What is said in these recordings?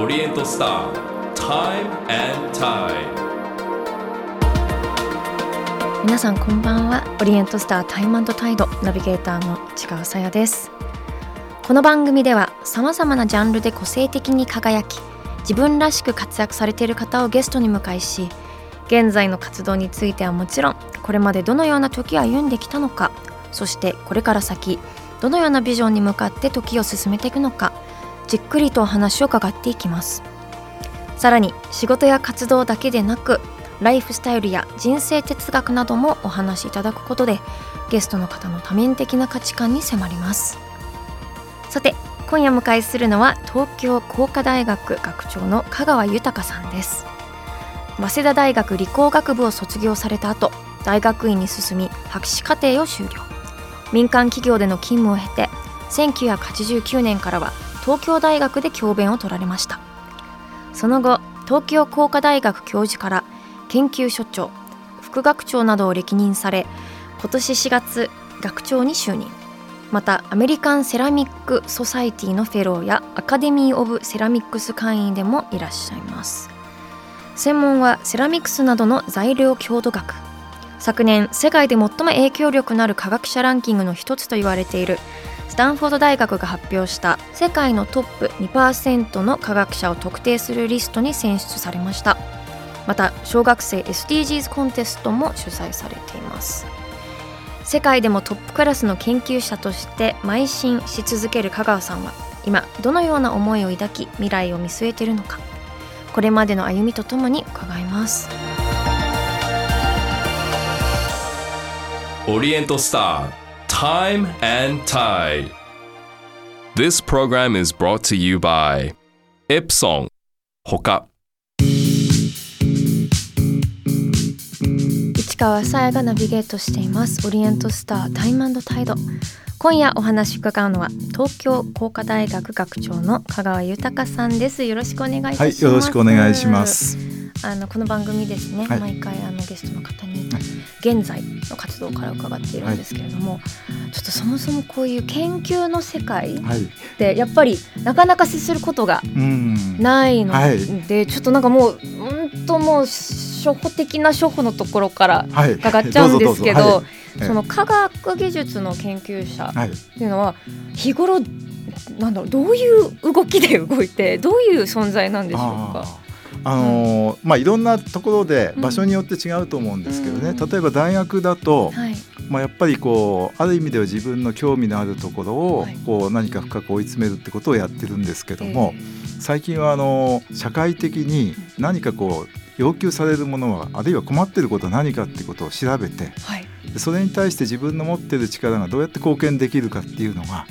オリエントスター Time and Tide 皆さんこんばんは。オリエントスタータイムタイドナビゲーターの市川さやです。この番組ではさまざまなジャンルで個性的に輝き自分らしく活躍されている方をゲストに迎えし現在の活動についてはもちろんこれまでどのような時を歩んできたのかそしてこれから先どのようなビジョンに向かって時を進めていくのかじっくりとお話を伺っていきます。さらに仕事や活動だけでなくライフスタイルや人生哲学などもお話しいただくことでゲストの方の多面的な価値観に迫ります。さて今夜迎えするのは東京工科大学学長の香川豊さんです。早稲田大学理工学部を卒業された後大学院に進み博士課程を修了。民間企業での勤務を経て1989年からは東京大学で教鞭を取られました。その後東京工科大学教授から研究所長副学長などを歴任され今年4月学長に就任。またアメリカン・セラミック・ソサイティのフェローやアカデミー・オブ・セラミックス会員でもいらっしゃいます。専門はセラミックスなどの材料強度学。昨年世界で最も影響力のある科学者ランキングの一つと言われているスタンフォード大学が発表した世界のトップ2%の科学者を特定するリストに選出されました。また小学生 SDGs コンテストも主催されています。世界でもトップクラスの研究者として邁進し続ける香川さんは今どのような思いを抱き未来を見据えているのか。これまでの歩みとともに伺います。オリエントスター Time and Tide. This program is brought to you by Epson ほ川さやがナビゲートしています。オリエントスタータイムタイド今夜お話伺うのは東京工科大学学長の香川豊さんです。よろしくお願いいたします。はい、よろしくお願いします。あのこの番組ですね、はい。毎回あのゲストの方にはい。現在の活動から伺っているんですけれども、ちょっとそもそもこういう研究の世界っはい、てやっぱりなかなか接することがうん、ないのはい。で、ちょっとなんかもううんともう初歩的な初歩のところからはい、伺っちゃうんですけどその科学技術の研究者はい、はい、っていうのは日頃なんだろうどういう動きで動いてどういう存在なんでしょうか？あのーまあいろんなところで場所によって違うと思うんですけどね、うん。例えば大学だと、はい、まあ、やっぱりこうある意味では自分の興味のあるところをはい。こう何か深く追い詰めるってことをやってるんですけども、え最近はあの社会的に何かこう要求されるものはあるいは困ってることは何かってことを調べてーはい、でそれに対して自分の持ってる力がどうやって貢献できるかっていうのが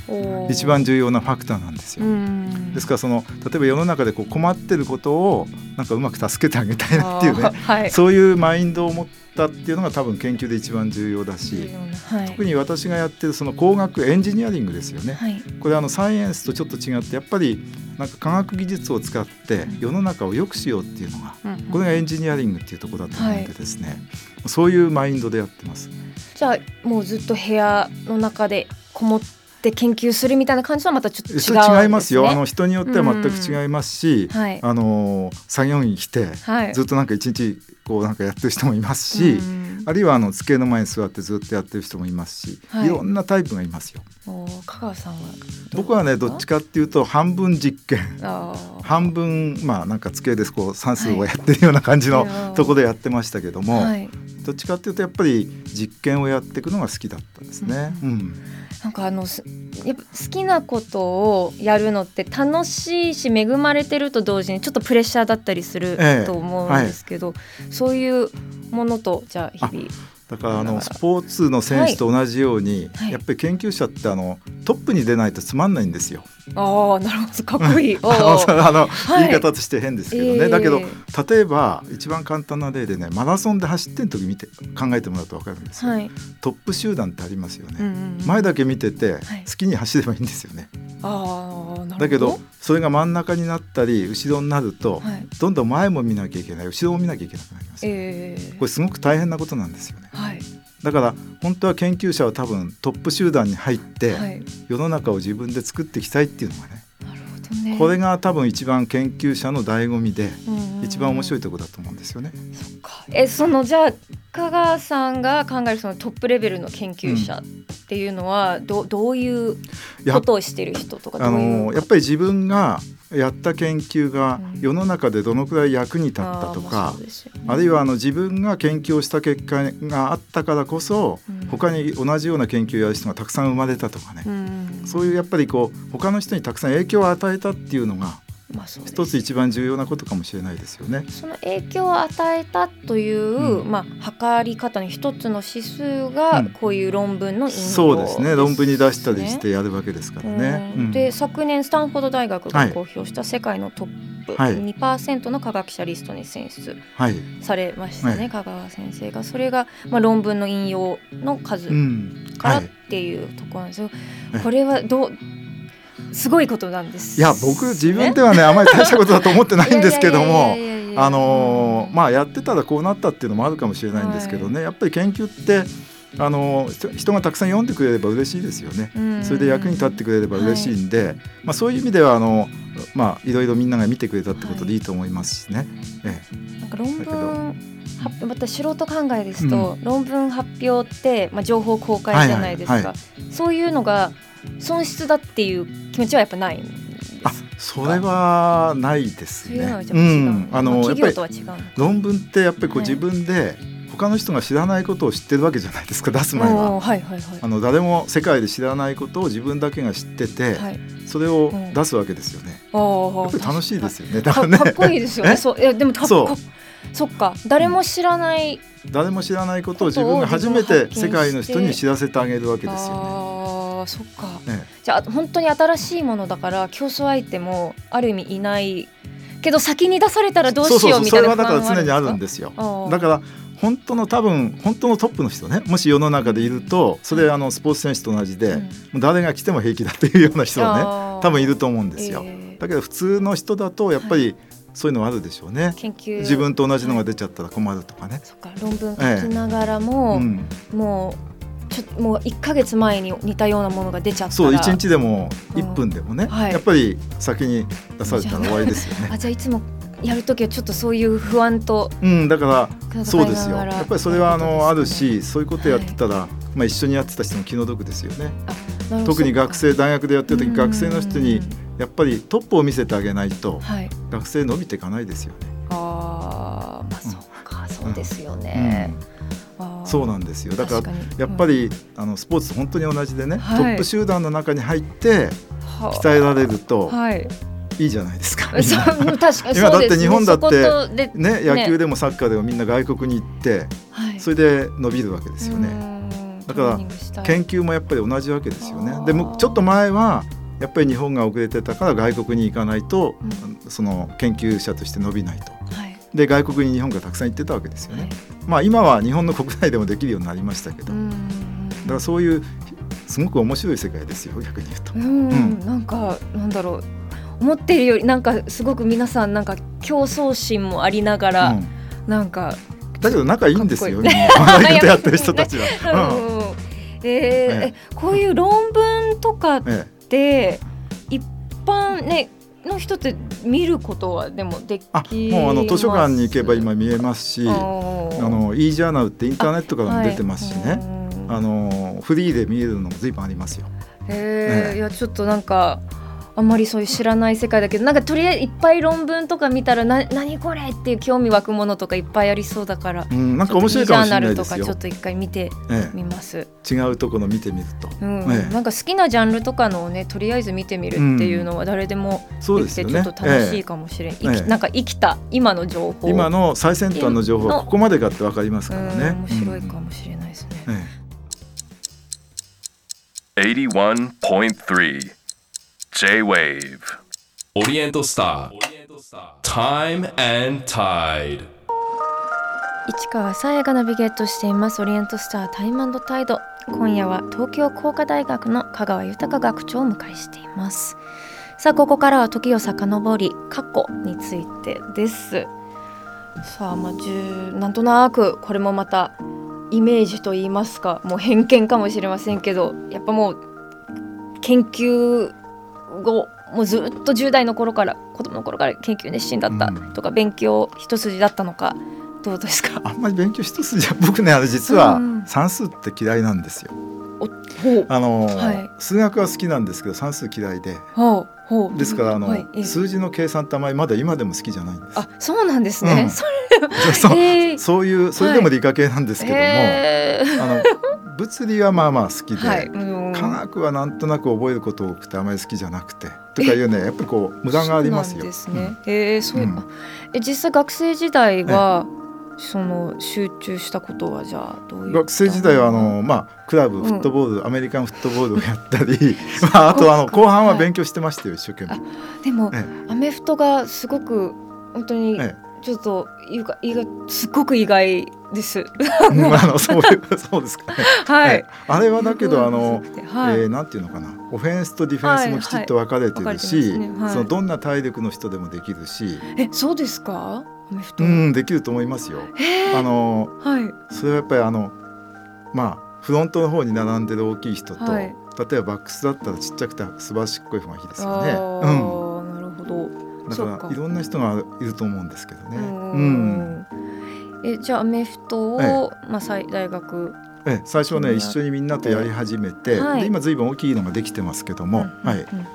一番重要なファクターなんですよ。うん。ですからその例えば世の中でこう困ってることをなんかうまく助けてあげたいなっていうね はい、そういうマインドを持ったっていうのが多分研究で一番重要だしはい、特に私がやってるその工学エンジニアリングですよね。はい、これあのサイエンスとちょっと違ってやっぱりなんか科学技術を使って世の中を良くしようっていうのがうんこれがエンジニアリングっていうところだと思うんでですね、そういうマインドでやってます。じゃあもうずっと部屋の中でこもって研究するみたいな感じとはまたちょっと違うね。れ違いますよ。あの人によっては全く違いますし、はい。あの作業員来てはい、ずっとなんか一日こうなんかやってる人もいますし、うん。あるいはあの机の前に座ってずっとやってる人もいますし、はい。い、ろんなタイプがいますよ。香川さんは僕はねどっちかっていうと半分実験。半分まあなんか机でこう算数をやってるような感じのはい。とこでやってましたけども、はい、どっちかっていうとやっぱり実験をやっていくのが好きだったんですね。うん。なんかあのすやっぱ好きなことをやるのって楽しいし恵まれてると同時にちょっとプレッシャーだったりするええと思うんですけど、そういうものとじゃあ日々だからあのスポーツの選手と同じように、はい。やっぱり研究者ってあのトップに出ないとつまんないんですよ。ああなるほど。かっこいい。お あのはい。言い方として変ですけどね、ええだけど例えば一番簡単な例でねマラソンで走ってる時見て考えてもらうと分かるんですよ、はい。トップ集団ってありますよね、うんうんうん。前だけ見ててはい。好きに走ればいいんですよね、ああなるほど。だけどそれが真ん中になったり後ろになると、はい。どんどん前も見なきゃいけない後ろも見なきゃいけなくなります、ええこれすごく大変なことなんですよねはいだから本当は研究者は多分トップ集団に入って、はい。世の中を自分で作っていきたいっていうのがねなるほど。とねこれが多分一番研究者の醍醐味でうんうん一番面白いところだと思うんですよね。そっかえそのじゃあ香川さんが考えるそのトップレベルの研究者っていうのはどどういうやことをしてる人とかどあういう？のやっぱり自分がやった研究がうん。世の中でどのくらい役に立ったとかそうですよね。あるいはあの自分が研究をした結果があったからこそうん。他に同じような研究をやる人がたくさん生まれたとかね。うん。そういうやっぱりこう他の人にたくさん影響を与えたっていうのがまあそう一つ一番重要なことかもしれないですよね。その影響を与えたという、うん。まあ測り方の一つの指数がうん。こういう論文の引用そうですね。論文に出したりしてやるわけですからね。うん。うん。で昨年スタンフォード大学はい。が公表した世界のトップはい。2%の科学者リストに選出はい、されましたね、はい。香川先生が。それが、まあ、論文の引用の数うん。からっはい、ていうところなんですよ、はい。これはどうすごいことなんです。いや僕自分ではねあまり大したことだと思ってないんですけども。ああのーまあやってたらこうなったっていうのもあるかもしれないんですけどね、やっぱり研究ってあのー人人がたくさん読んでくれれば嬉しいですよね。それで役に立ってくれれば嬉しいんで、まあ、そういう意味ではあの、まあ、いろいろみんなが見てくれたってことでいいと思いますしね。えなんか論文発表また素人考えですと、論文発表って、まあ、情報公開じゃないですか、はいはいはそういうのが損失だっていう気持ちはやっぱないんですあそれはないですね。あ違う、うん、あの論文ってやっぱりこうはい自分で他の人が知らないことを知ってるわけじゃないですか出す前は。はいはいはい。あの誰も世界で知らないことを自分だけが知ってて、はい。それを出すわけですよね。おーやっぱり楽しいですよね。だかね。かっこいいですよね。えそういやでもかっそう。かそっか。誰も知らない誰も知らないことを自分が初めて世界の人に知らせてあげるわけですよね。あーそっか。えじゃあ本当に新しいものだから競争相手もある意味いないけど先に出されたらどうしようみたいなそれはだから常にあるんでですよ。だから本当の多分本当のトップの人ねもし世の中でいるとそれあのスポーツ選手と同じで、うん。誰が来ても平気だっていうような人はね多分いると思うんですよ。えーだけど普通の人だとやっぱりそういうのはあるでしょうね。研究。自分と同じのが出ちゃったら困るとかね。そっか論文書きながらも、うん、もうちょもう1か月前に似たようなものが出ちゃったら。そう一日でもうん1分でもね、はい。やっぱり先に出されたら終わりですよね。あじゃあいつもやるときはちょっとそういう不安とうん、だからそうですよ。やっぱりそれはあのあるし、そういうことやってたら、まあ一緒にやってた人も気の毒ですよね。特に学生大学でやってる時うん。学生の人にやっぱりトップを見せてあげないとはい。学生伸びていかないですよね。あーまあうん。そうか、そうですよね、あー。そうなんですよ。だからやっぱり、あのスポーツと本当に同じでね、はい。トップ集団の中に入ってはあ。鍛えられるとはいいいじゃないですか。確かに。今だって日本だってね、野球でもサッカーでもみんな外国に行って、はい。それで伸びるわけですよね。ねだから研究もやっぱり同じわけですよね。でもちょっと前はやっぱり日本が遅れてたから外国に行かないと、その研究者として伸びないと。はい。で外国に日本がたくさん行ってたわけですよね。はい。まあ今は日本の国内でもできるようになりましたけど、だうんからそういうすごく面白い世界ですよ逆に言うと。うん、うん。なんかなんだろう思っているよりなんかすごく皆さんなんか競争心もありながら、うん。なんか、だけど仲いいんですよみ やってる人たちは。うん。えこういう論文とかって一般ねの人って見ることはでもできあもうあの図書館に行けば今見えますし、ああの e ジャーナルってインターネットからも出てますしね。はいあのフリーで見えるのも随分ありますよ。ええ。いやちょっとなんかあんまりそういう知らない世界だけどなんかとりあえずいっぱい論文とか見たらな何これっていう興味湧くものとかいっぱいありそうだからうん、なんか面白いかもしれないジャーナルですよとかちょっ。と一回見てえみます、え、違うところ見てみると。うんええ。なんか好きなジャンルとかのをねとりあえず見てみるっていうのは誰でもそうできてちょっと楽しいえかもしれん、え生きなんか生きた今の情報え今の最先端の情報ここまでかってわかりますからうんね。面白いかもしれないですね、うん。え81.3 J-Wave Oriental Star Time and Tide 市川さやがナビゲートしています。オリエントスタータイムタイド。今夜は東京工科大学の香川豊学長をお迎えしています。さあここからは時を遡り過去についてです。さあまあ10なんとなくこれもまたイメージと言いますかもう偏見かもしれませんけどやっぱもう研究後もうずっと10代の頃から子供の頃から研究熱心だったとか、うん、勉強一筋だったのかどうですか？あんまり勉強一筋僕ねあれ実は算数って嫌いなんですよ。あの、はい、数学は好きなんですけど算数嫌いで。ですからあの、はい、数字の計算ってあまりまだ今でも好きじゃないんです。あ、そうなんですね。うん、そそう、えー、そういうそれでも理科系なんですけども、えー、あの物理はまあまあ好きで、はい、科学はなんとなく覚えること多くてあまり好きじゃなくて。とかいうねやっぱりこう無駄がありますよ。ですね。うん、えー、そう、うん、え実際学生時代は、その集中したことはじゃあどういう学生時代はあの、まあ、クラブフットボール、うん、アメリカンフットボールをやったり、まあ、あとあの後半は勉強してましたよ、一生懸命。でも、アメフトがすごく本当にちょっと意外意外すごく意外です。あのそう そうですかね。はい。あれはだけどあの、はい、えー、なんていうのかな、オフェンスとディフェンスもきちっと分かれてるし、はいはいね、そのどんな体力の人でもできるし。え、そうですか？うんできると思いますよ。あの、はい、それはやっぱりあのまあフロントの方に並んでる大きい人と、はい、例えばバックスだったらちっちゃくて素晴らしっこい方がいいですよね。うん、なるほど。だか。らいろんな人がいると思うんですけどね。うん。えじゃあアメフトを、ええ、まあ最大学。え最初はね一緒にみんなとやり始めて、はい、で今ずいぶん大きいのができてますけども、うん、はい。うん。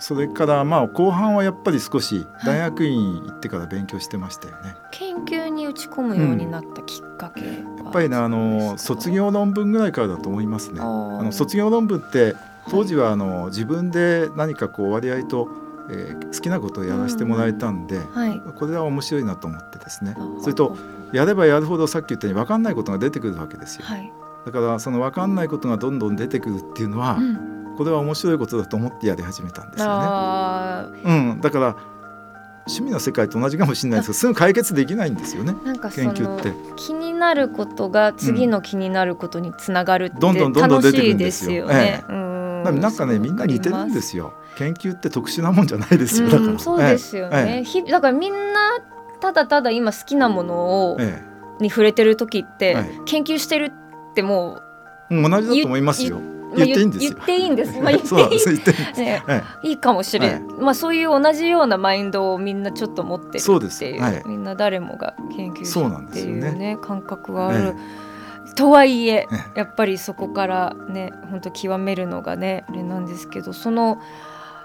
それからまあ後半はやっぱり少し大学院行ってから勉強してましたよね。研究に打ち込むようになったきっかけ、やっぱりねあの卒業論文ぐらいからだと思いますね。あの卒業論文って当時はあの自分で何かこう割合と、えー、好きなことをやらせてもらえたんで、うんはい、これは面白いなと思ってですね。それとやればやるほどさっき言ったように分かんないことが出てくるわけですよ。はい、だからその分かんないことがどんどん出てくるっていうのは、うん。これは面白いことだと思ってやり始めたんですよね。うん、だから趣味の世界と同じかもしれないですけどすぐ解決できないんですよね。なんか研究って。気になることが次の気になることにつながるって、どんどんどんどん出てくるんですよ。ね。ええ、うん。なんかねみんな似てるんですよ研究って特殊なもんじゃないですよ。だから、そうですよね、ええ、だからみんなただただ今好きなものを、に触れてる時って、研究してるってもう同じだと思いますよ。言っていいんですよ。言っていいんです。まあ 言っていい。ね、いいかもしれん。まあそういう同じようなマインドをみんなちょっと持ってるっていう、みんな誰もが研究者っていうね感覚がある。とはいえ。やっぱりそこからね本当極めるのがねあれなんですけどその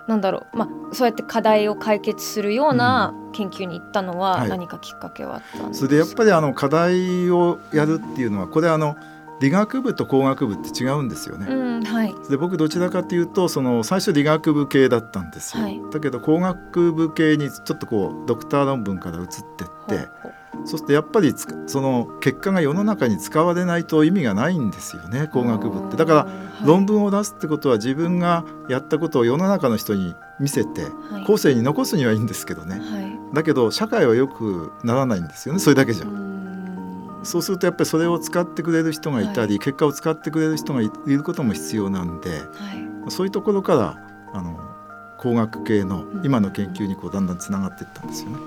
なんだろう。まあそうやって課題を解決するような研究に行ったのは何かきっかけはあったんですか、それでやっぱりあの課題をやるっていうのはこれあの理学部と工学部って違うんですよね。うんはい、で僕どちらかというとその最初理学部系だったんですよ。はい、だけど工学部系にちょっとこうドクター論文から移ってってそうするとやっぱりその結果が世の中に使われないと意味がないんですよね工学部って。だから論文を出すってことは自分がやったことを世の中の人に見せて後世に残すにはいいんですけどね、はい、だけど社会はよくならないんですよねそれだけじゃ。そうするとやっぱりそれを使ってくれる人がいたり、はい、結果を使ってくれる人がいることも必要なんで、はい、そういうところからあの工学系の今の研究にこうだんだんつながっていったんですよね。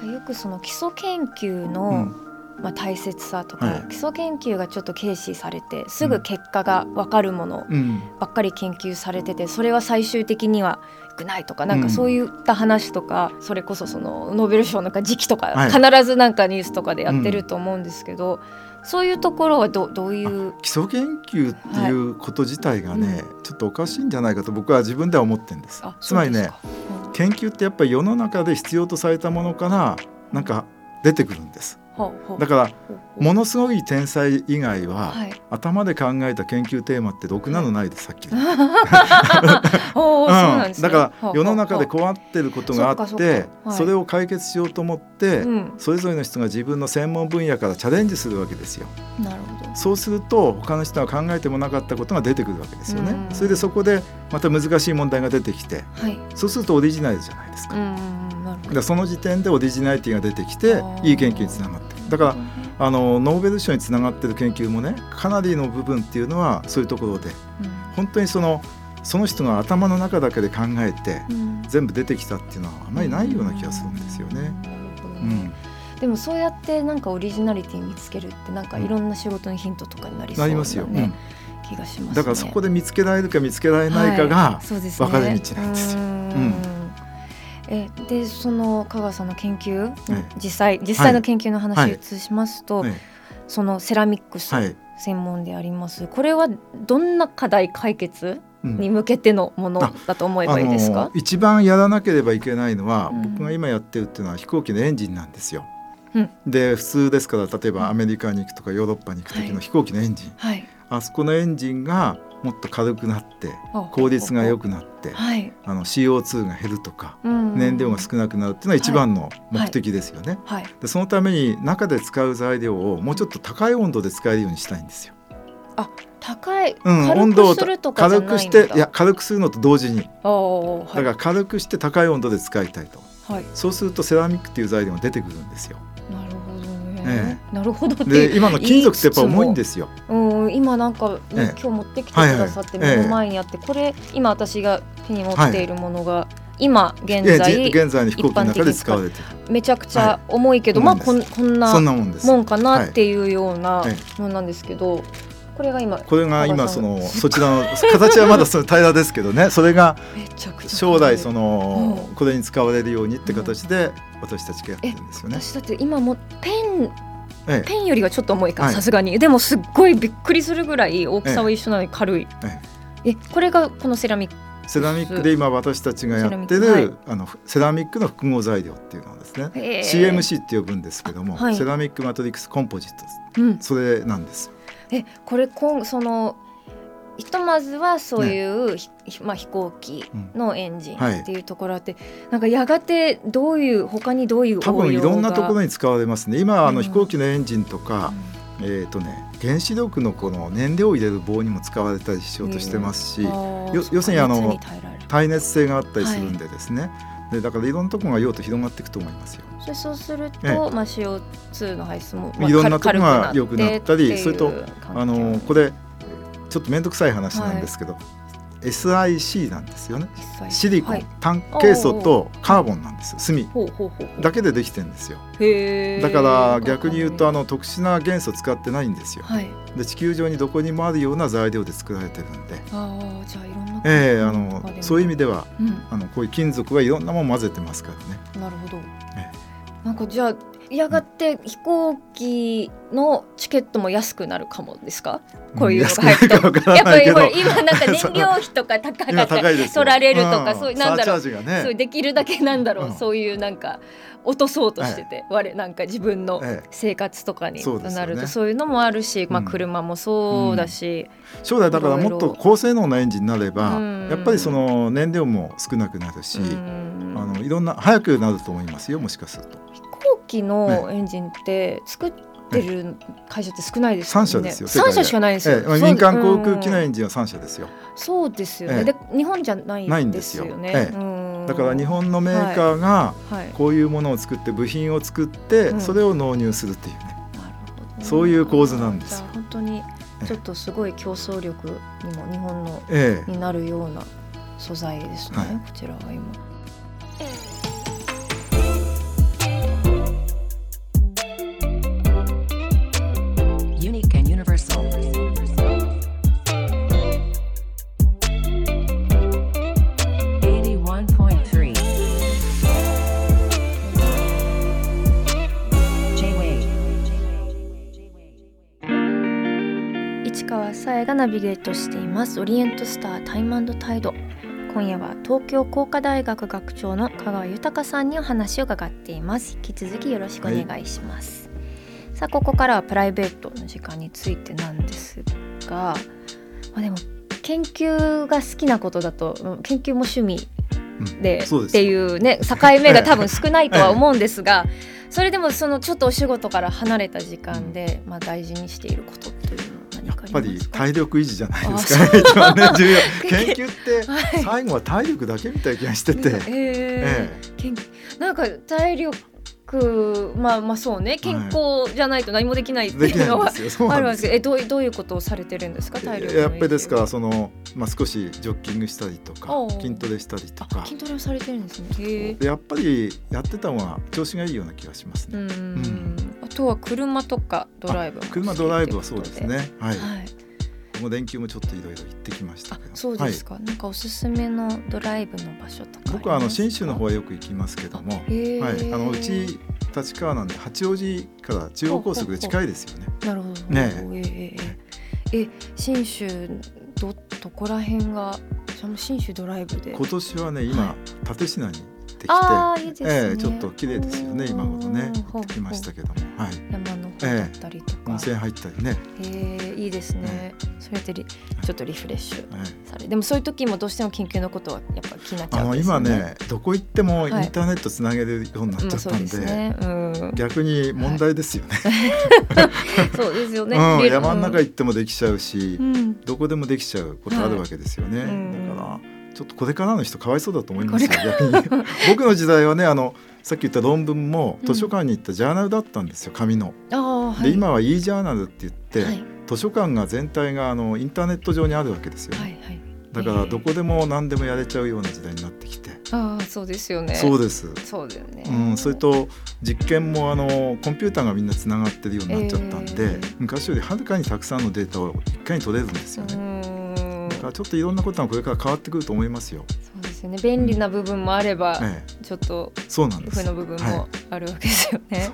なんかよくその基礎研究の、うん。まあ、大切さとか、はい、基礎研究がちょっと軽視されてすぐ結果が分かるものばっかり研究されててそれは最終的には良くないとかなんかそういった話とか、それこそそのノーベル賞の時期とか、必ずなんかニュースとかでやってると思うんですけど。そういうところはどどういう？基礎研究っていうこと自体がね、はいうん、ちょっとおかしいんじゃないかと僕は自分では思ってるんです。つまりね、うん、研究ってやっぱり世の中で必要とされたものからなんか出てくるんです。だからものすごい天才以外は、はい、頭で考えた研究テーマってろくなのないですさっき、うん、だから世の中で困ってることがあってそれを解決しようと思って、うん、それぞれの人が自分の専門分野からチャレンジするわけですよ。なるほど。そうすると他の人が考えてもなかったことが出てくるわけですよね。それでそこでまた難しい問題が出てきて、はい、そうするとオリジナルじゃないですか。だその時点でオリジナリティが出てきていい研究につながってる。だからあのノーベル賞につながってる研究もねかなりの部分っていうのはそういうところで、うん、本当にそのその人が頭の中だけで考えて、うん、全部出てきたっていうのはあまりないような気がするんですよね。うん、でもそうやってなんかオリジナリティ見つけるってなんかいろんな仕事のヒントとかになりそうな、ね、ますよ、気がします、ね、だからそこで見つけられるか見つけられないかが分かれ道なんですよ。うんえでその香川さんの研究、実際実際の研究の話を移しますと、そのセラミックス専門であります、これはどんな課題解決に向けてのものだと思えばいいですか、一番やらなければいけないのは、うん、僕が今やってるっていうのは飛行機のエンジンなんですよ。うん、で普通ですから例えばアメリカに行くとかヨーロッパに行く時の飛行機のエンジン、はい、あそこのエンジンがもっと軽くなって効率が良くなって、はい、あの CO2 が減るとか、燃料が少なくなるっていうのは一番の目的ですよね。はい。はい、でそのために中で使う材料をもうちょっと高い温度で使えるようにしたいんですよ。あ高い、うん、温度を軽くしていや軽くするのと同時に、はい、だから軽くして高い温度で使いたいと、はい、そうするとセラミックっていう材料が出てくるんですよ。なるほどね、ええ、なるほどで今の金属ってやっぱ重いんですよ。うん今なんか、ね、ええ、今日持ってきてくださって目の前にあって、これ今私が手に持っているものが、今現在現在の飛行機の中で使われてめちゃくちゃ重いけど、まあこんこんなもんかなっていうようなものなんですけど、これが今これが今そのそちらの形はまだその平らですけどね。それが将来そのこれに使われるようにって形で私たちがやってるんですよね。私だって今もペンペンよりはちょっと重いかさすがに。でもすっごいびっくりするぐらい大きさは一緒なのに軽い。えこれがこのセラミックセラミックで今私たちがやってる、はい、あのセラミックの複合材料っていうのはですね CMC って呼ぶんですけども、はい、セラミックマトリックスコンポジット、うん、それなんです。えこれこんそのひとまずはそういう、ね、まあ、飛行機のエンジンっていうところあって、うんはい、なんかやがてどういう他にどういう多分いろんなところに使われますね。今、あの飛行機のエンジンとか、うん、えっ、ー、とね原子力のこの燃料を入れる棒にも使われたりしようとしてますし、要するにあの耐熱性があったりするんでですね、はいでだからいろんなところが用途広がっていくと思いますよ。そそうすると、ええ、まあ CO2 の排出も、まあ、いろんなところが良くなったりそれとあのこれちょっと面倒くさい話なんですけど、はい、SiC なんですよね。シリコン、はい、炭ケイ素とカーボンなんです炭。だけでできてるんですよ。だから逆に言うとあの特殊な元素使ってないんですよ、はい、で地球上にどこにもあるような材料で作られてるんで。あじゃあいろんなええー、あのそういう意味では、うん、あのこういう金属はいろんなもの混ぜてますからね。なるほど、ええ、なんかじゃあやがて飛行機のチケットも安くなるかもですか、こういうのが入ると、やっぱり今なんか燃料費とか高かった取られるとか、そういうなんだろう、ね、そうできるだけなんだろう、うん、そういうなんか落とそうとしてて、我なんか自分の生活とかになるとそういうのもあるし、まあ車もそうだし、将来だからもっと高性能なエンジンになれば、やっぱりその燃料も少なくなるし、あのいろんな早くなると思いますよもしかすると。行機のエンジンって作ってる会社って少ないですよね。社ですよ。三社しかないですよ。ええ、民間航空機のエンジンは三社ですよ。そうですよね。で日本じゃないんですよね。よだから日本のメーカーがこういうものを作って部品を作ってそれを納入するっていうね。そういう構図なんです本当にちょっとすごい競争力にも日本のになるような素材ですね。こちらは今。がナビゲートしています。オリエントスタータイムタイド。今夜は東京工科大学学長の香川豊さんにお話を伺っています。引き続きよろしくお願いします、はい、さあここからはプライベートの時間についてなんですが、まあ、でも研究が好きなことだと研究も趣味で、うん、っていうね境目が多分少ないとは思うんですがそれでもそのちょっとお仕事から離れた時間で、まあ、大事にしていることっぱり体力維持じゃないですか。ね一番ね 重要。研究って最後は体力だけみたいな気がしてて、えー、えー、なんか体力くまあまあそうね。健康じゃないと何もできないっていうのは、あるんですけ。どえどうどういうことをされてるんですか？体力やっぱりですからその、まあ、少しジョッキングしたりとか筋トレしたりとか。筋トレをされてるんですね。やっぱりやってた方が調子がいいような気がしますね。うん、あとは車とかドライブ車ドライブはそうですね。はい、はい。この連休もちょっといろいろ行ってきましたそうですか、はい、なんかおすすめのドライブの場所とか僕はあの信州の方はよく行きますけども、はい、あのうち立川なんで八王子から中央高速で近いですよね。なるほど。ねえ。ー、え信州どどこら辺が信州ドライブで？今年はね今、はい、立品にってきて、ね、えー、ちょっと綺麗ですよね今ほどね行ってきましたけども、はい、山の方だったりとか、えー、温泉入ったりね。えー、いいですね、それでリちょっとリフレッシュされ、でもそういう時もどうしても緊急のことはやっぱ気になっちゃうんですよね。今ねどこ行ってもインターネットつなげるようになっちゃったんで,、ね。うん、逆に問題ですよね、そうですよね、うん、山の中行ってもできちゃうし、うん、どこでもできちゃうことあるわけですよね、だからちょっとこれからの人かわいそうだと思いますよ僕の時代はねあのさっき言った論文も図書館に行ったジャーナルだったんですよ紙の。はい、で今は e ジャーナルって言って、はい、図書館が全体があのインターネット上にあるわけですよね。はいはい、だからどこでも何でもやれちゃうような時代になってきて。ああそうですよね。そうです。そうだよね。うん、それと実験もあのコンピューターがみんなつながってるようになっちゃったんで、えー、昔よりはるかにたくさんのデータを一回に取れるんですよね。からちょっといろんなことがこれから変わってくると思いますよ。そうですよね。便利な部分もあれば、うん、ちょっとそうなんです。負の部分もあるわけですよね。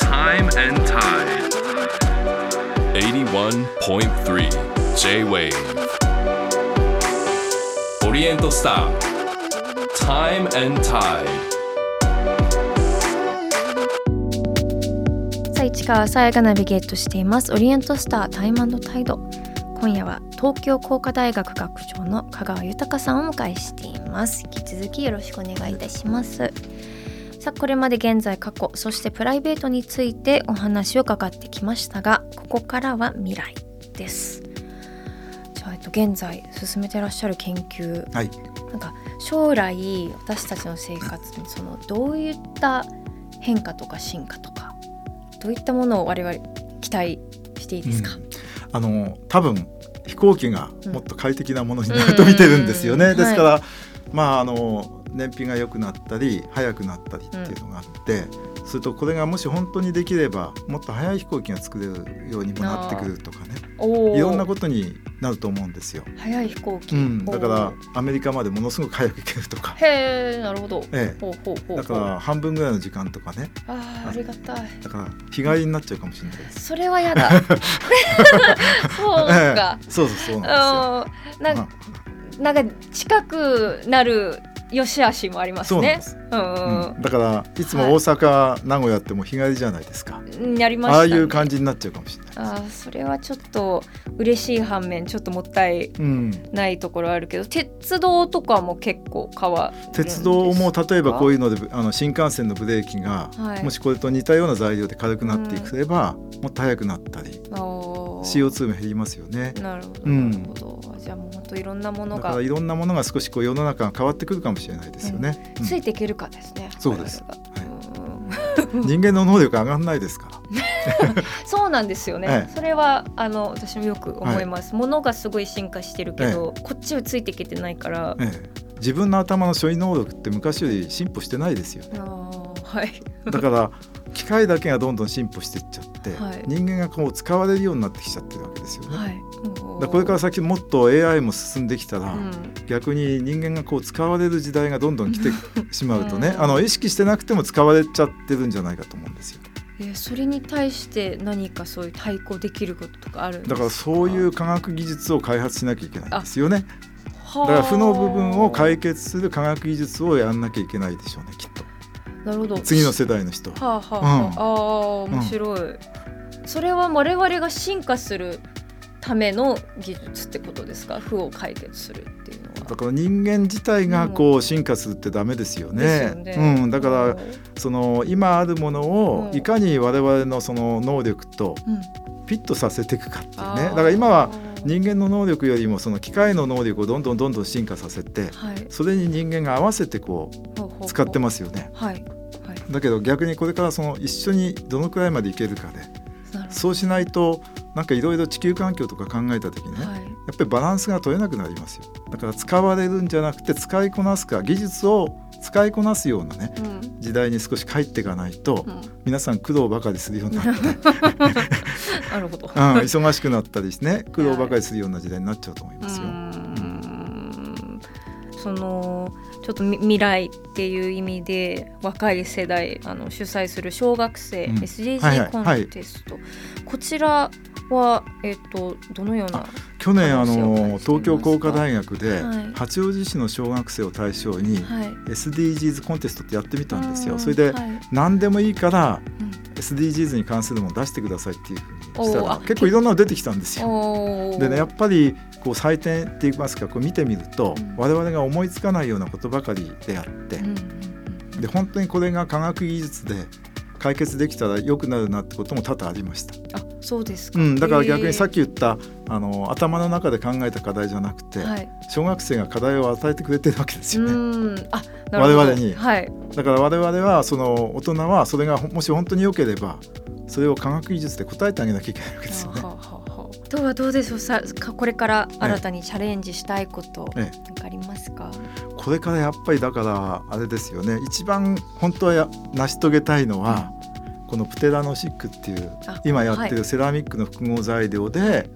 Time and Tide. 81.3 J-Wave オリエントスター Time and Tide 市川さやがナビゲートしています。オリエントスタータイムタイド今夜は東京工科大学学長の香川豊さんをお迎えしています。引き続きよろしくお願いいたします。さあこれまで現在過去そしてプライベートについてお話を伺ってきましたがここからは未来です。じゃあ、えっと、現在進めてらっしゃる研究、はい、なんか将来私たちの生活にそのどういった変化とか進化とかどういったものを我々期待していいですか、うん、あの多分飛行機がもっと快適なものになると見てるんですよね。ですから、はい、まああの燃費が良くなったり速くなったりっていうのがあって、うん、それとこれがもし本当にできればもっと速い飛行機が作れるようにもなってくるとかねいろんなことになると思うんですよ。早い飛行機、うん、だからアメリカまでものすごく早く行けるとか。へえ、なるほど。ええ、ほうほうほうだから半分ぐらいの時間とかね。ああ、ありがたい。だから日帰りになっちゃうかもしれない。それはやだ。そうか、ええ、そうそうそうなんですよ。なんか近くなる良し悪しもありますね。うん、うん、だからいつも大阪、はい、名古屋っても日帰りじゃないですか。やりまし、ね、ああいう感じになっちゃうかもしれない。あそれはちょっと嬉しい反面ちょっともったいないところあるけど、うん、鉄道とかも結構変わ鉄道も例えばこういうのであの新幹線のブレーキが、はい、もしこれと似たような材料で軽くなっていくれば、うん、もっと速くなったり CO2 も減りますよね。なるほど、うん、じゃあもう本当いろんなものがいろんなものが少しこう世の中が変わってくるかもしれないですよね。ついていけるかですね。そうです。人間の能力上がらないですから。そうなんですよね、ええ、それはあの私もよく思います、はい、ものがすごい進化してるけど、え、こっちはついていけてないから、自分の頭の処理能力って昔より進歩してないですよ、はい、だから機械だけがどんどん進歩していっちゃって、はい、人間がこう使われるようになってきちゃってるわけですよね。はい、だこれから先もっと AI も進んできたら、うん、逆に人間がこう使われる時代がどんどん来て しまうとね、あの意識してなくても使われちゃってるんじゃないかと思うんですよ。えそれに対して何かそういう対抗できることとかあるだからそういう科学技術を開発しなきゃいけないんですよね。だから負の部分を解決する科学技術をやんなきゃいけないでしょうねきっと。なるほど次の世代の人は。あはあ、うん、ああ面白い、うん、それは我々が進化するための技術ってことですか？負を解決するっていうのは。だから人間自体がこう進化するってダメですよね。うん、ね。うん、だからその今あるものをいかに我々のその能力とフィットさせていくかっていうね、だから今は人間の能力よりもその機械の能力をどんどんどんどん進化させて、はい、それに人間が合わせてこう使ってますよね。はい。だけど逆にこれからその一緒にどのくらいまでいけるかでそうしないとなんかいろいろ地球環境とか考えた時にね、はい、やっぱりバランスが取れなくなりますよ。だから使われるんじゃなくて使いこなすか技術を使いこなすようなね、うん、時代に少し帰っていかないと、うん、皆さん苦労ばかりするようになって。なるほど、うん、忙しくなったりしてね苦労ばかりするような時代になっちゃうと思いますよ。そのちょっと未来っていう意味で若い世代あの主催する小学生、うん、SDG コンテスト、こちらは、えーと、どのような去年あの東京工科大学で、八王子市の小学生を対象に、はい、SDGs コンテストってやってみたんですよ。それで、何でもいいから、うん、SDGs に関するものを出してくださいっていうふうにしたら結構いろんなの出てきたんですよ。でねやっぱりこう採点って言いますかこう見てみると、うん、我々が思いつかないようなことばかりであって、うん、で本当にこれが科学技術で解決できたら良くなるなってことも多々ありました。あそうですか、うん、だから逆にさっき言ったあの頭の中で考えた課題じゃなくて、はい、小学生が課題を与えてくれてるわけですよね。あ我々に、はい、だから我々はその大人はそれがもし本当に良ければそれを科学技術で答えてあげなきゃいけないわけですよね。ははとはどうでしょうさこれから新たにチャレンジしたいこと何かありますか、これからやっぱりだからあれですよね。一番本当はや成し遂げたいのは、このプテラノシックっていう今やってるセラミックの複合材料で、はい、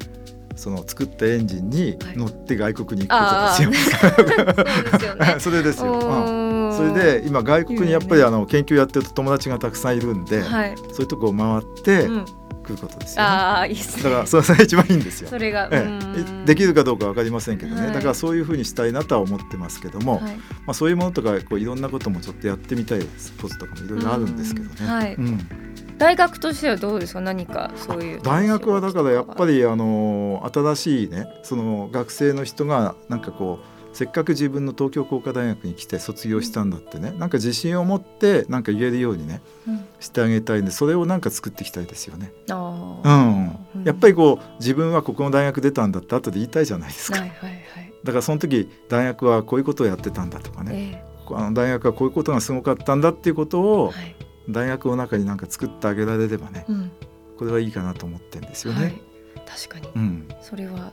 その作ったエンジンに乗って外国に行くことですよ。はい、それですよ。うん、それで今外国にやっぱりあの研究やってると友達がたくさんいるんで、はい、そういうとこを回って、うんくことですよ、ね、ああいいですね。だからそれが一番いいんですよ。それが、ええ、できるかどうかわかりませんけどね、はい、だからそういうふうにしたいなとは思ってますけども、はい、まあそういうものとかこういろんなこともちょっとやってみたいスポーツとかもいろいろあるんですけどね。はい。うん。大学としてはどうですか？何かそういう大学はだからやっぱりあの新しいねその学生の人がなんかこうせっかく自分の東京工科大学に来て卒業したんだってねなんか自信を持ってなんか言えるようにね、うん、してあげたいんでそれをなんか作っていきたいですよね。うん、やっぱりこう自分はここの大学出たんだって後で言いたいじゃないですか。はいはいはい、だからその時大学はこういうことをやってたんだとかね、えー、あの大学はこういうことがすごかったんだっていうことを、はい、大学の中になんか作ってあげられればね、うん、これはいいかなと思ってんですよね。はい、確かに、うん、それは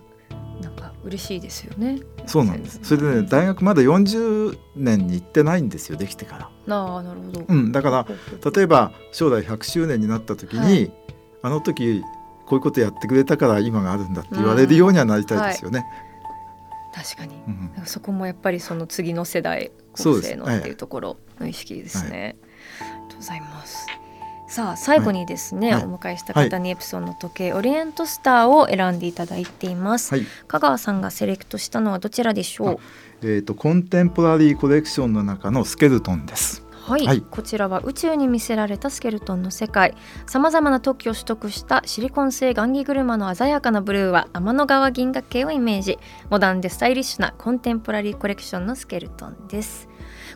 なんか嬉しいですよね。そうなんです。それでね大学まだ40年に行ってないんですよできてから。ああなるほど。うんだから例えば将来100周年になった時に、はい、あの時こういうことやってくれたから今があるんだって言われるようにはなりたいですよね。はい、確かに、うん、そこもやっぱりその次の世代構成のっていうところの意識ですね。はい、ありがとうございます。さあ最後にですね、はい、お迎えした方にエプソンの時計、はい、オリエントスターを選んでいただいています、はい、香川さんがセレクトしたのはどちらでしょう？えっ、ー、とコンテンポラリーコレクションの中のスケルトンです。はい、はい、こちらは宇宙に見せられたスケルトンの世界。さまざまな特許を取得したシリコン製雁木車の鮮やかなブルーは天の川銀河系をイメージ。モダンでスタイリッシュなコンテンポラリーコレクションのスケルトンです。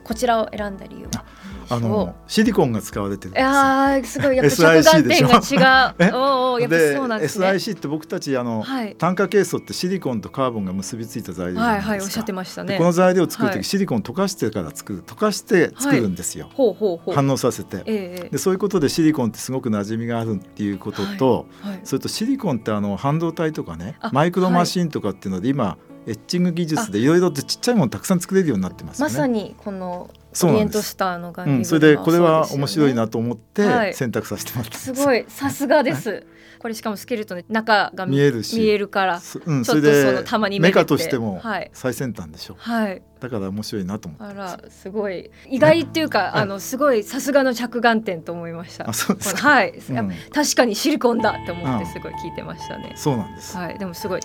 こちらを選んだ理由は？あのシリコンが使われてるんですあすごい。やっぱ着眼点が違う。おおやっぱそうなんですね。SIC って僕たちあの、はい、炭化ケイ素ってシリコンとカーボンが結びついた材料はいはいおっしゃってましたね。この材料を作る時、はい、シリコン溶かしてから作る溶かして作るんですよ。ほうほうほう。反応させて、えー、でそういうことでシリコンってすごく馴染みがあるっていうことと、はいはい、それとシリコンってあの半導体とかねマイクロマシンとかっていうので今エッチング技術でいろいろとちっちゃいものたくさん作れるようになってます、ね、まさにこのオリエントスターの楽器、うん、それでこれは面白いなと思って選択させてもらった、す。ごい。さすがです。これしかもスケルトンで中が見えるし見えるから、うん、それでそのたまにメカとしても最先端でしょ、はい、だから面白いなと思ってあらすごい。意外っていうか、はい、あのすごいさすがの着眼点と思いました。あそうですはい、うん、確かにシリコンだって思ってすごい聞いてましたね、そうなんです。はい。でもすごい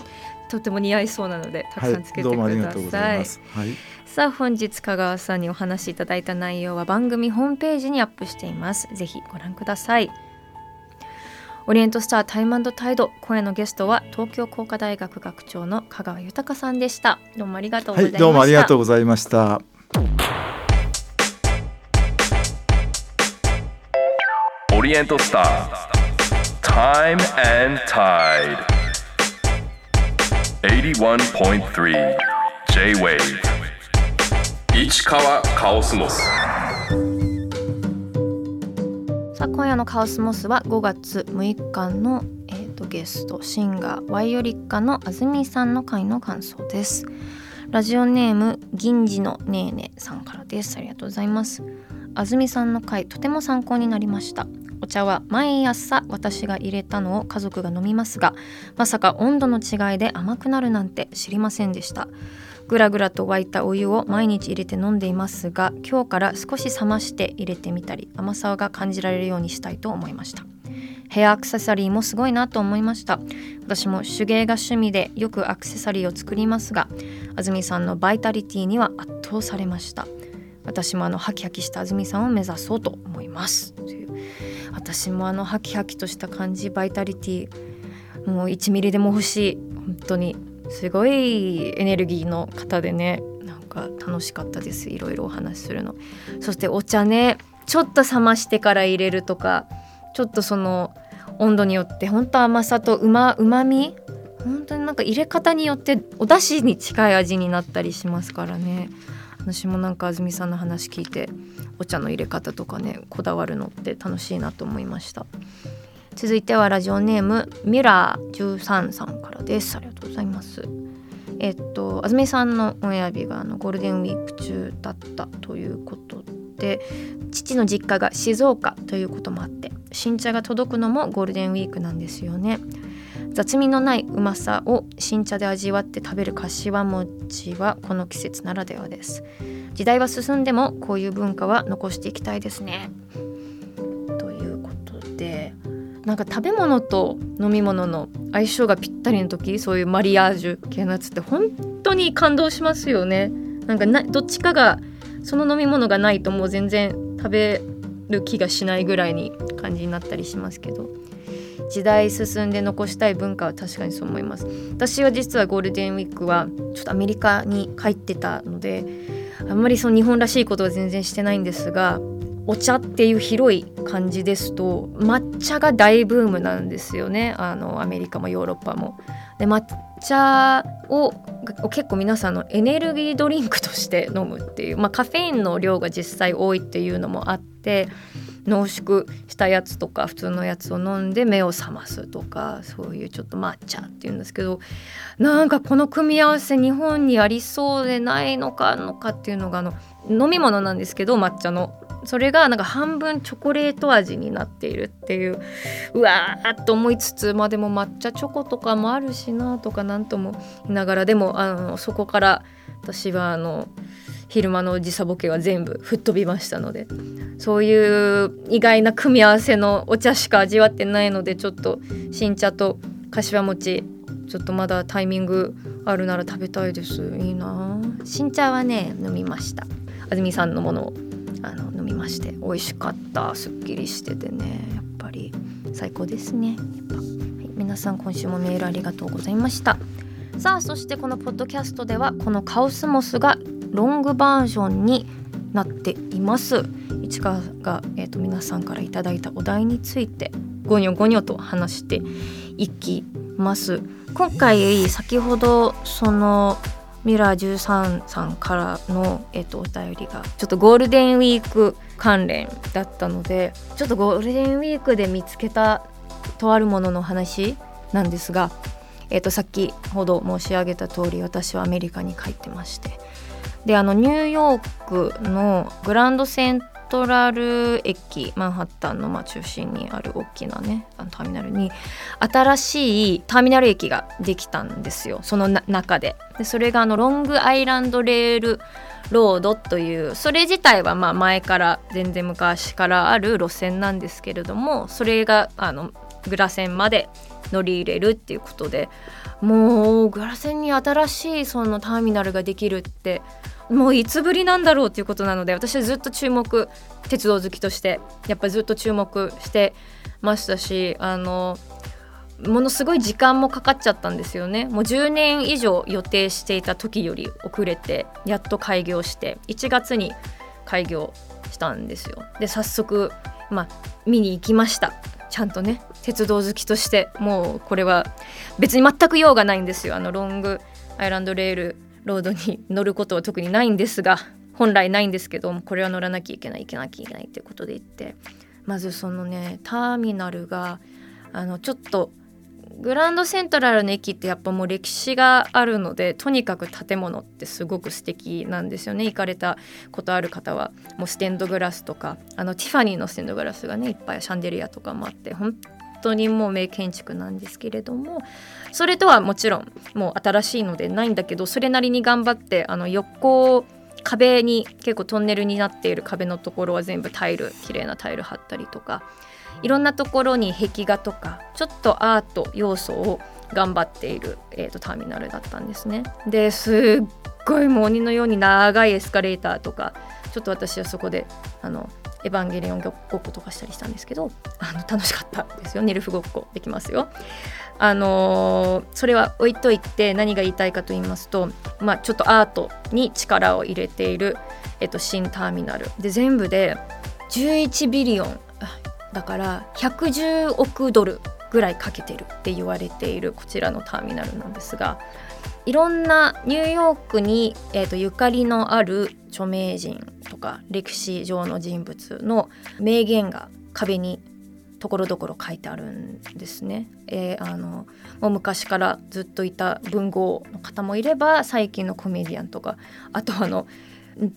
とても似合いそうなのでたくさんつけてください、はい、どうもありがとうございます、はい。さあ本日香川さんにお話しいただいた内容は番組ホームページにアップしています。ぜひご覧ください。オリエントスタータイムタイド今夜のゲストは東京工科大学学長の香川豊さんでした。どうもありがとうございました、はい、どうもありがとうございました。オリエントスター Time and Tide 81.3 J-Wave 市川カオスモス。さあ今夜のカオスモスは5月6日の、えーと、ゲストシンガーワイオリッカの安住さんの回の感想です。ラジオネーム銀次のねえねさんからです。ありがとうございます。あずみさんの回とても参考になりました。お茶は毎朝私が入れたのを家族が飲みますがまさか温度の違いで甘くなるなんて知りませんでした。ぐらぐらと沸いたお湯を毎日入れて飲んでいますが今日から少し冷まして入れてみたり甘さが感じられるようにしたいと思いました。ヘアアクセサリーもすごいなと思いました。私も手芸が趣味でよくアクセサリーを作りますが安住さんのバイタリティには圧倒されました。私もあのハキハキした安住さんを目指そうと思います。私もあのハキハキとした感じバイタリティもう1ミリでも欲しい。本当に。すごいエネルギーの方でね。なんか楽しかったです。いろいろお話しするの。そしてお茶ねちょっと冷ましてから入れるとかちょっとその温度によって本当甘さとうまうまみ本当になんか入れ方によってお出汁に近い味になったりしますからね。私もなんか安住さんの話聞いてお茶の入れ方とかねこだわるのって楽しいなと思いました。続いてはラジオネームミラー13さんからです。ありがとうございます。えっと安住さんのオンエア日があのゴールデンウィーク中だったということで父の実家が静岡ということもあって新茶が届くのもゴールデンウィークなんですよね。雑味のないうまさを新茶で味わって食べる柏餅はこの季節ならではです。時代は進んでもこういう文化は残していきたいですね。ということでなんか食べ物と飲み物の相性がぴったりの時そういうマリアージュ系のやつって本当に感動しますよね。なんかなどっちかがその飲み物がないともう全然食べる気がしないぐらいに感じになったりしますけど。時代進んで残したい文化は確かにそう思います。私は実はゴールデンウィークはちょっとアメリカに帰ってたのであんまりその日本らしいことは全然してないんですがお茶っていう広い感じですと抹茶が大ブームなんですよねあのアメリカもヨーロッパも。で抹茶を結構皆さんのエネルギードリンクとして飲むっていう、まあ、カフェインの量が実際多いっていうのもあって濃縮したやつとか普通のやつを飲んで目を覚ますとかそういうちょっと抹茶っていうんですけどなんかこの組み合わせ日本にありそうでないのかのかっていうのがあの飲み物なんですけど抹茶の。それがなんか半分チョコレート味になっているっていう。うわーっと思いつつまあでも抹茶チョコとかもあるしなとかなんとも言いながらでもあのそこから私はあの昼間の時差ボケは全部吹っ飛びましたのでそういう意外な組み合わせのお茶しか味わってないのでちょっと新茶と柏餅ちょっとまだタイミングあるなら食べたいです。いいな。新茶はね飲みました。安住さんのものをあの飲みまして美味しかった。すっきりしててねやっぱり。最高ですね。やっぱ、はい、皆さん今週もメールありがとうございました。さあそしてこのポッドキャストではこのカオスモスがロングバージョンになっています。市川が、えーと、皆さんからいただいたお題についてゴニョゴニョと話していきます。今回先ほどそのミラー13さんからの、えーと、お便りがちょっとゴールデンウィーク関連だったのでちょっとゴールデンウィークで見つけたとあるものの話なんですが、えーと先ほど申し上げた通り私はアメリカに帰ってましてであのニューヨークのグランドセントラル駅マンハッタンのまあ中心にある大きなねあのターミナルに新しいターミナル駅ができたんですよ。その中で。でそれがあのロングアイランドレールロードというそれ自体はまあ前から全然昔からある路線なんですけれどもそれがあのグラ線まで乗り入れるっていうことでもうグラ線に新しいそのターミナルができるってもういつぶりなんだろうっていうことなので私はずっと注目鉄道好きとしてやっぱりずっと注目してましたしあのものすごい時間もかかっちゃったんですよね。もう10年以上予定していた時より遅れてやっと開業して1月に開業したんですよ。で早速まあ見に行きました。ちゃんとね鉄道好きとしてもうこれは別に全く用がないんですよ。あのロングアイランドレールロードに乗ることは特にないんですが本来ないんですけどこれは乗らなきゃいけない行けなきゃいけないっていうことで言ってまずそのねターミナルがあのちょっとグランドセントラルの駅ってやっぱもう歴史があるのでとにかく建物ってすごく素敵なんですよね。行かれたことある方はもうステンドグラスとかあのティファニーのステンドグラスがねいっぱいシャンデリアとかもあって本当にもう名建築なんですけれどもそれとはもちろんもう新しいのでないんだけどそれなりに頑張ってあの横壁に結構トンネルになっている壁のところは全部タイル綺麗なタイル貼ったりとかいろんなところに壁画とかちょっとアート要素を頑張っている、えーと、ターミナルだったんですね。ですっごいもう鬼のように長いエスカレーターとかちょっと私はそこであのエヴァンゲリオンごっことかしたりしたんですけどあの楽しかったですよ。ネルフごっこできますよ。あのー、それは置いといて何が言いたいかと言いますと、まあ、ちょっとアートに力を入れている、えっと、新ターミナル。で全部で11ビリオン。だから110億ドルぐらいかけてるって言われているこちらのターミナルなんですがいろんなニューヨークに、えーと、ゆかりのある著名人とか歴史上の人物の名言が壁にところどころ書いてあるんですね。えー、あのもう昔からずっといた文豪の方もいれば最近のコメディアンとかあとあの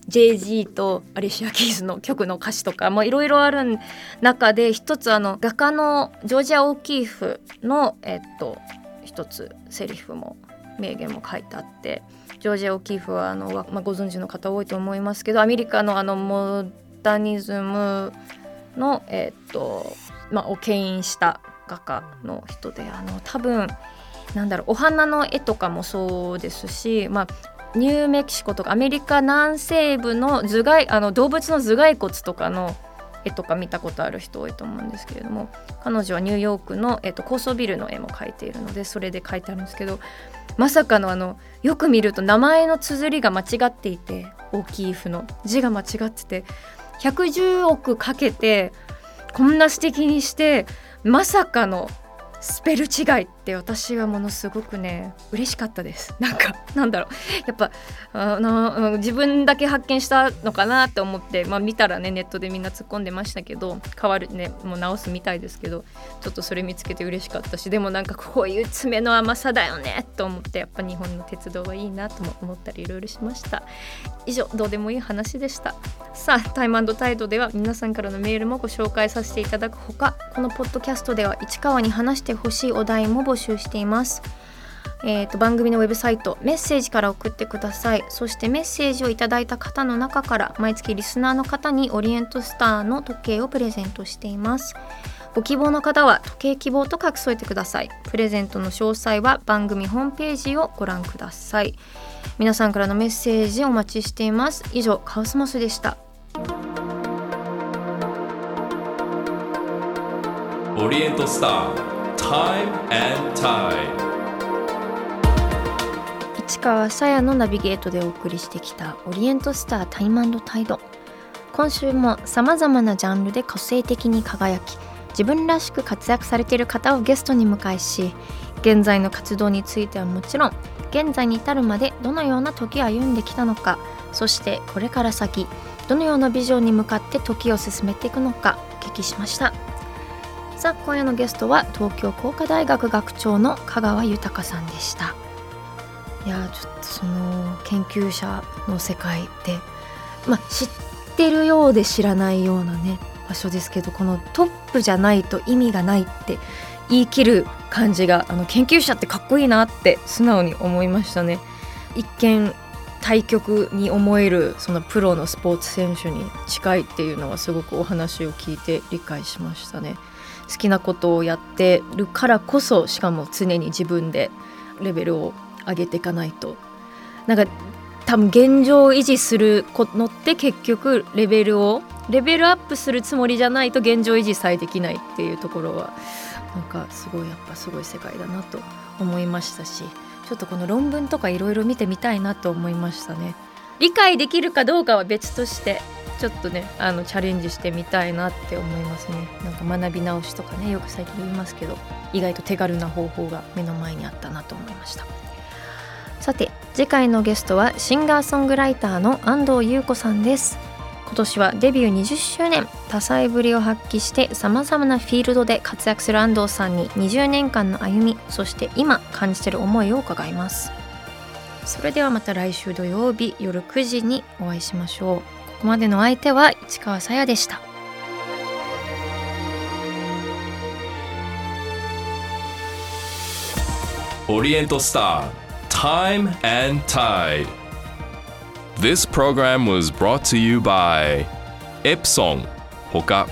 JG とアリシア・キーズの曲の歌詞とかもいろいろある中で一つあの画家のジョージア・オーキーフのえっと一つセリフも名言も書いてあってジョージ・オキーフはあの、まあ、ご存知の方多いと思いますけどアメリカのあのモダニズムのえっとまあを牽引した画家の人であの多分なんだろうお花の絵とかもそうですし、まあ、ニューメキシコとかアメリカ南西部の頭蓋あの動物の頭蓋骨とかの絵とか見たことある人多いと思うんですけれども彼女はニューヨークの、えっと、高層ビルの絵も描いているのでそれで描いてあるんですけどまさかのあのよく見ると名前の綴りが間違っていて大きい「符」の字が間違ってて110億かけてこんな素敵にしてまさかのスペル違いって私はものすごくね嬉しかったです。なんかなんだろう。やっぱあの自分だけ発見したのかなって思って、まあ、見たらねネットでみんな突っ込んでましたけど変わるねもう直すみたいですけどちょっとそれ見つけて嬉しかったしでもなんかこういう爪の甘さだよねと思ってやっぱ日本の鉄道はいいなとも思ったりいろいろしました。以上どうでもいい話でした。さあタイムタイドでは皆さんからのメールもご紹介させていただくほかこのポッドキャストでは市川に話してほしいお題も募集しています。えーと、番組のウェブサイトメッセージから送ってください。そしてメッセージをいただいた方の中から毎月リスナーの方にオリエントスターの時計をプレゼントしています。ご希望の方は時計希望と書き添えてください。プレゼントの詳細は番組ホームページをご覧ください。皆さんからのメッセージお待ちしています。以上カオスモスでした。オリエントスター。Time and Tide 市川さやのナビゲートでお送りしてきたオリエントスタータイムタイド今週もさまざまなジャンルで個性的に輝き自分らしく活躍されている方をゲストに迎えし現在の活動についてはもちろん現在に至るまでどのような時を歩んできたのかそしてこれから先どのようなビジョンに向かって時を進めていくのかお聞きしました。さあ今夜のゲストは東京工科大学学長の香川豊さんでしたいやちょっとその研究者の世界ってま知ってるようで知らないようなね場所ですけどこのトップじゃないと意味がないって言い切る感じがあの研究者ってかっこいいなって素直に思いましたね一見対局に思えるそのプロのスポーツ選手に近いっていうのはすごくお話を聞いて理解しましたね。好きなことをやってるからこそしかも常に自分でレベルを上げていかないとなんか多分現状維持するのって結局レベルをレベルアップするつもりじゃないと現状維持さえできないっていうところはなんかすごいやっぱすごい世界だなと思いましたしちょっとこの論文とかいろいろ見てみたいなと思いましたね。理解できるかどうかは別としてちょっとねあのチャレンジしてみたいなって思いますね。なんか学び直しとかねよく最近言いますけど意外と手軽な方法が目の前にあったなと思いました。さて次回のゲストはシンガーソングライターの安藤優子さんです。今年はデビュー20周年。多彩ぶりを発揮してさまざまなフィールドで活躍する安藤さんに20年間の歩みそして今感じてる思いを伺います。それではまた来週土曜日夜9時にお会いしましょう。こまでの相手は市川さやでした。オリエントスター Time and Tide This program was brought to you by Epson ほか。